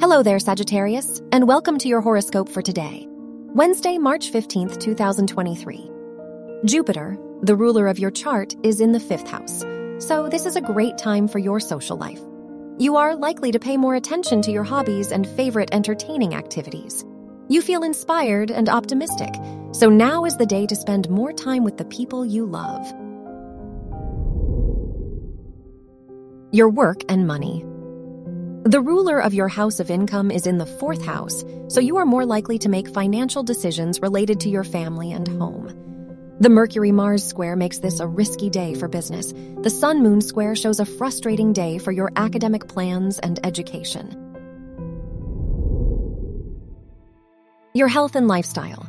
Hello there, Sagittarius, and welcome to your horoscope for today, Wednesday, March 15th, 2023. Jupiter, the ruler of your chart, is in the fifth house, so this is a great time for your social life. You are likely to pay more attention to your hobbies and favorite entertaining activities. You feel inspired and optimistic, so now is the day to spend more time with the people you love. Your work and money. The ruler of your house of income is in the fourth house, so you are more likely to make financial decisions related to your family and home. The Mercury Mars square makes this a risky day for business. The Sun Moon square shows a frustrating day for your academic plans and education. Your health and lifestyle.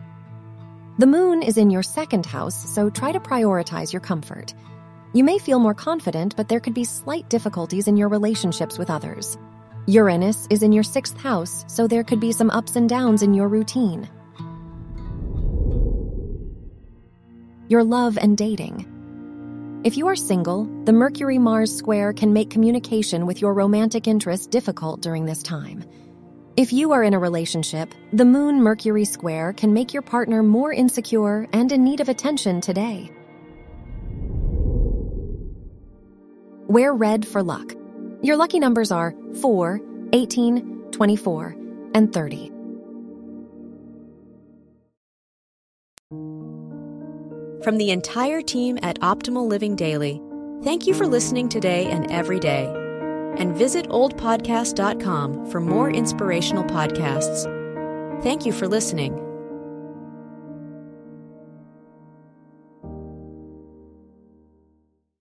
The moon is in your second house, so try to prioritize your comfort. You may feel more confident, but there could be slight difficulties in your relationships with others. Uranus is in your sixth house, so there could be some ups and downs in your routine. Your love and dating. If you are single, the Mercury Mars square can make communication with your romantic interest difficult during this time. If you are in a relationship, the Moon Mercury square can make your partner more insecure and in need of attention today. Wear red for luck. Your lucky numbers are 4, 18, 24, and 30. From the entire team at Optimal Living Daily, thank you for listening today and every day. And visit oldpodcast.com for more inspirational podcasts. Thank you for listening.